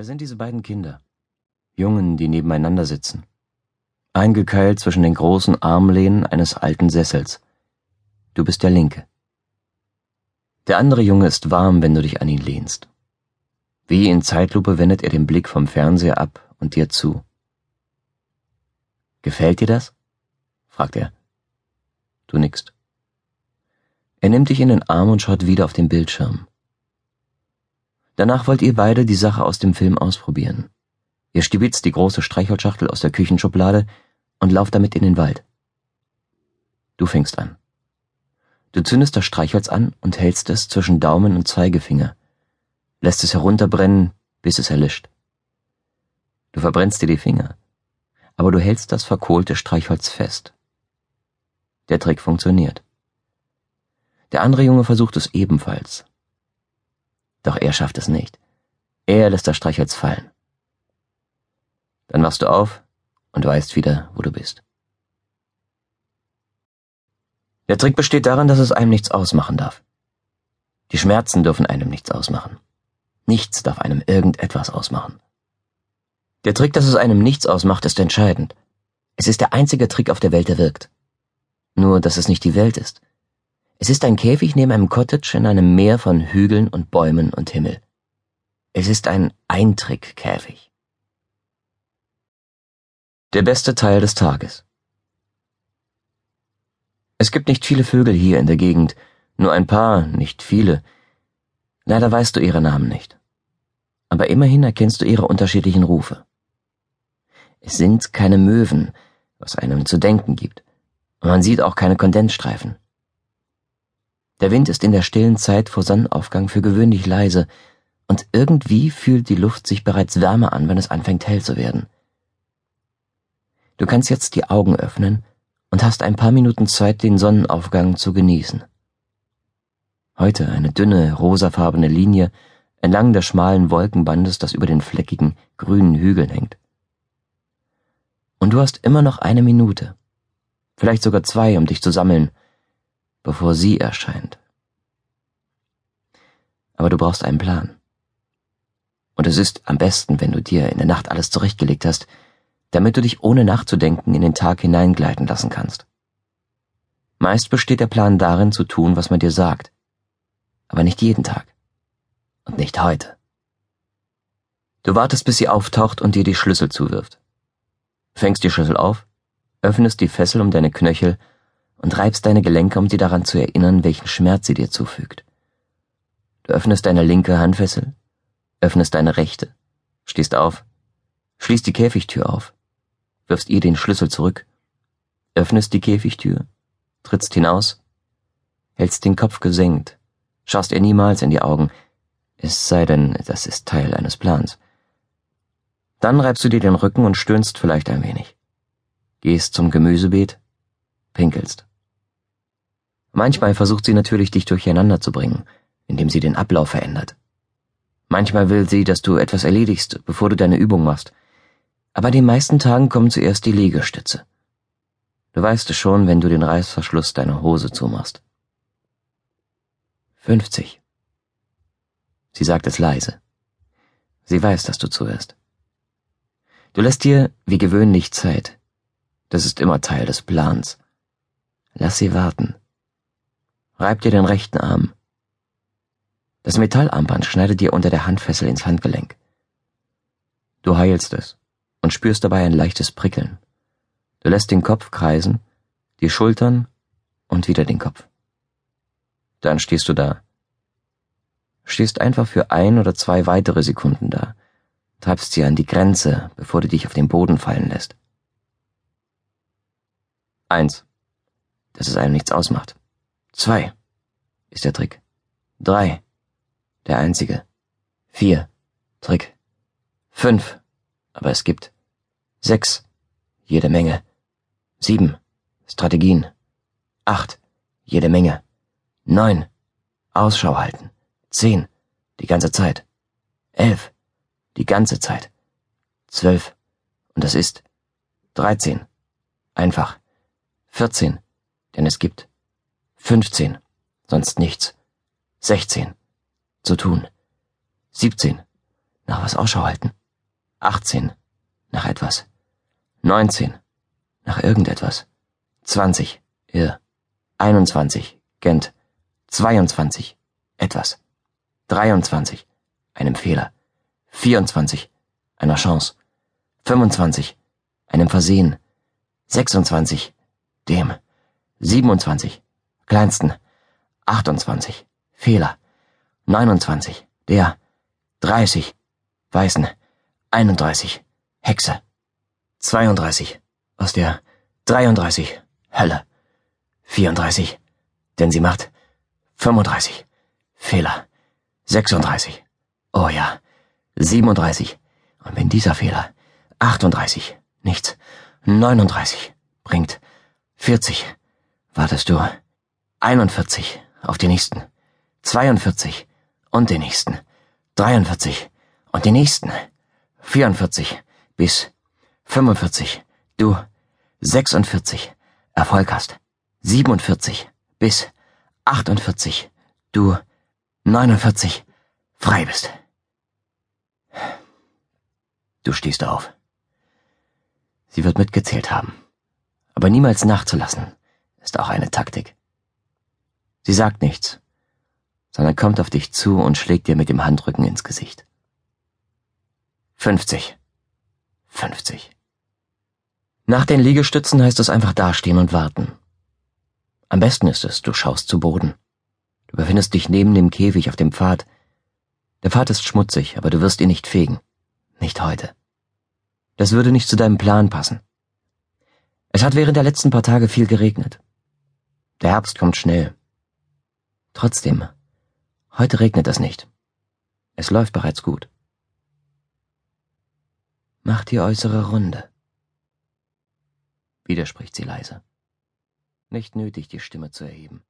Da sind diese beiden Kinder. Jungen, die nebeneinander sitzen. Eingekeilt zwischen den großen Armlehnen eines alten Sessels. Du bist der Linke. Der andere Junge ist warm, wenn du dich an ihn lehnst. Wie in Zeitlupe wendet er den Blick vom Fernseher ab und dir zu. Gefällt dir das? fragt er. Du nickst. Er nimmt dich in den Arm und schaut wieder auf den Bildschirm. Danach wollt ihr beide die Sache aus dem Film ausprobieren. Ihr stibitzt die große Streichholzschachtel aus der Küchenschublade und lauft damit in den Wald. Du fängst an. Du zündest das Streichholz an und hältst es zwischen Daumen und Zeigefinger, lässt es herunterbrennen, bis es erlischt. Du verbrennst dir die Finger, aber du hältst das verkohlte Streichholz fest. Der Trick funktioniert. Der andere Junge versucht es ebenfalls. Doch er schafft es nicht. Er lässt das Streichholz fallen. Dann wachst du auf und weißt wieder, wo du bist. Der Trick besteht darin, dass es einem nichts ausmachen darf. Die Schmerzen dürfen einem nichts ausmachen. Nichts darf einem irgendetwas ausmachen. Der Trick, dass es einem nichts ausmacht, ist entscheidend. Es ist der einzige Trick auf der Welt, der wirkt. Nur, dass es nicht die Welt ist. Es ist ein Käfig neben einem Cottage in einem Meer von Hügeln und Bäumen und Himmel. Es ist ein Eintrickkäfig. Der beste Teil des Tages. Es gibt nicht viele Vögel hier in der Gegend, nur ein paar, nicht viele. Leider weißt du ihre Namen nicht. Aber immerhin erkennst du ihre unterschiedlichen Rufe. Es sind keine Möwen, was einem zu denken gibt. Man sieht auch keine Kondensstreifen. Der Wind ist in der stillen Zeit vor Sonnenaufgang für gewöhnlich leise, und irgendwie fühlt die Luft sich bereits wärmer an, wenn es anfängt hell zu werden. Du kannst jetzt die Augen öffnen und hast ein paar Minuten Zeit, den Sonnenaufgang zu genießen. Heute eine dünne, rosafarbene Linie entlang der schmalen Wolkenbandes, das über den fleckigen, grünen Hügeln hängt. Und du hast immer noch eine Minute, vielleicht sogar zwei, um dich zu sammeln, bevor sie erscheint. Aber du brauchst einen Plan. Und es ist am besten, wenn du dir in der Nacht alles zurechtgelegt hast, damit du dich ohne nachzudenken in den Tag hineingleiten lassen kannst. Meist besteht der Plan darin, zu tun, was man dir sagt. Aber nicht jeden Tag. Und nicht heute. Du wartest, bis sie auftaucht und dir die Schlüssel zuwirft. Fängst die Schlüssel auf, öffnest die Fessel um deine Knöchel und reibst deine Gelenke, um sie daran zu erinnern, welchen Schmerz sie dir zufügt. Du öffnest deine linke Handfessel, öffnest deine rechte, stehst auf, schließt die Käfigtür auf, wirfst ihr den Schlüssel zurück, öffnest die Käfigtür, trittst hinaus, hältst den Kopf gesenkt, schaust ihr niemals in die Augen, es sei denn, das ist Teil eines Plans. Dann reibst du dir den Rücken und stöhnst vielleicht ein wenig. Gehst zum Gemüsebeet, pinkelst. Manchmal versucht sie natürlich, dich durcheinander zu bringen, indem sie den Ablauf verändert. Manchmal will sie, dass du etwas erledigst, bevor du deine Übung machst. Aber an den meisten Tagen kommen zuerst die Liegestütze. Du weißt es schon, wenn du den Reißverschluss deiner Hose zumachst. 50. Sie sagt es leise. Sie weiß, dass du zuhörst. Du lässt dir, wie gewöhnlich, Zeit. Das ist immer Teil des Plans. Lass sie warten. Reib dir den rechten Arm. Das Metallarmband schneidet dir unter der Handfessel ins Handgelenk. Du heilst es und spürst dabei ein leichtes Prickeln. Du lässt den Kopf kreisen, die Schultern und wieder den Kopf. Dann stehst du da. Stehst einfach für ein oder zwei weitere Sekunden da, treibst sie an die Grenze, bevor du dich auf den Boden fallen lässt. Eins. Dass es einem nichts ausmacht. Zwei ist der Trick. Drei der einzige. Vier Trick. Fünf aber es gibt. Sechs jede Menge. Sieben Strategien. Acht jede Menge. Neun Ausschau halten. Zehn die ganze Zeit. Elf die ganze Zeit. Zwölf und das ist. Dreizehn einfach. Vierzehn denn es gibt. Fünfzehn sonst nichts. Sechzehn. Zu tun. Siebzehn. Nach was Ausschau halten. 18. Nach etwas. 19. Nach irgendetwas. 20. Irr. 21. Gent. 22. Etwas. 23. Einem Fehler. 24. Einer Chance. 25. Einem Versehen. 26. Dem. 27. Kleinsten. 28. Fehler. 29. Der. 30. Weißen. 31. Hexe. 32. Aus der 33. Hölle. 34. Denn sie macht 35. Fehler. 36. Oh ja. 37. Und wenn dieser Fehler 38. Nichts. 39. Bringt 40. Wartest du 41 auf den nächsten. 42 und den nächsten. 43 und den nächsten. 44 bis 45. Du 46 Erfolg hast. 47 bis 48. Du 49 frei bist. Du stehst auf. Sie wird mitgezählt haben. Aber niemals nachzulassen ist auch eine Taktik. Sie sagt nichts, sondern kommt auf dich zu und schlägt dir mit dem Handrücken ins Gesicht. 50. 50. Nach den Liegestützen heißt es einfach dastehen und warten. Am besten ist es, du schaust zu Boden. Du befindest dich neben dem Käfig auf dem Pfad. Der Pfad ist schmutzig, aber du wirst ihn nicht fegen. Nicht heute. Das würde nicht zu deinem Plan passen. Es hat während der letzten paar Tage viel geregnet. Der Herbst kommt schnell. Trotzdem, heute regnet es nicht. Es läuft bereits gut. Mach die äußere Runde. Widerspricht sie leise. Nicht nötig, die Stimme zu erheben.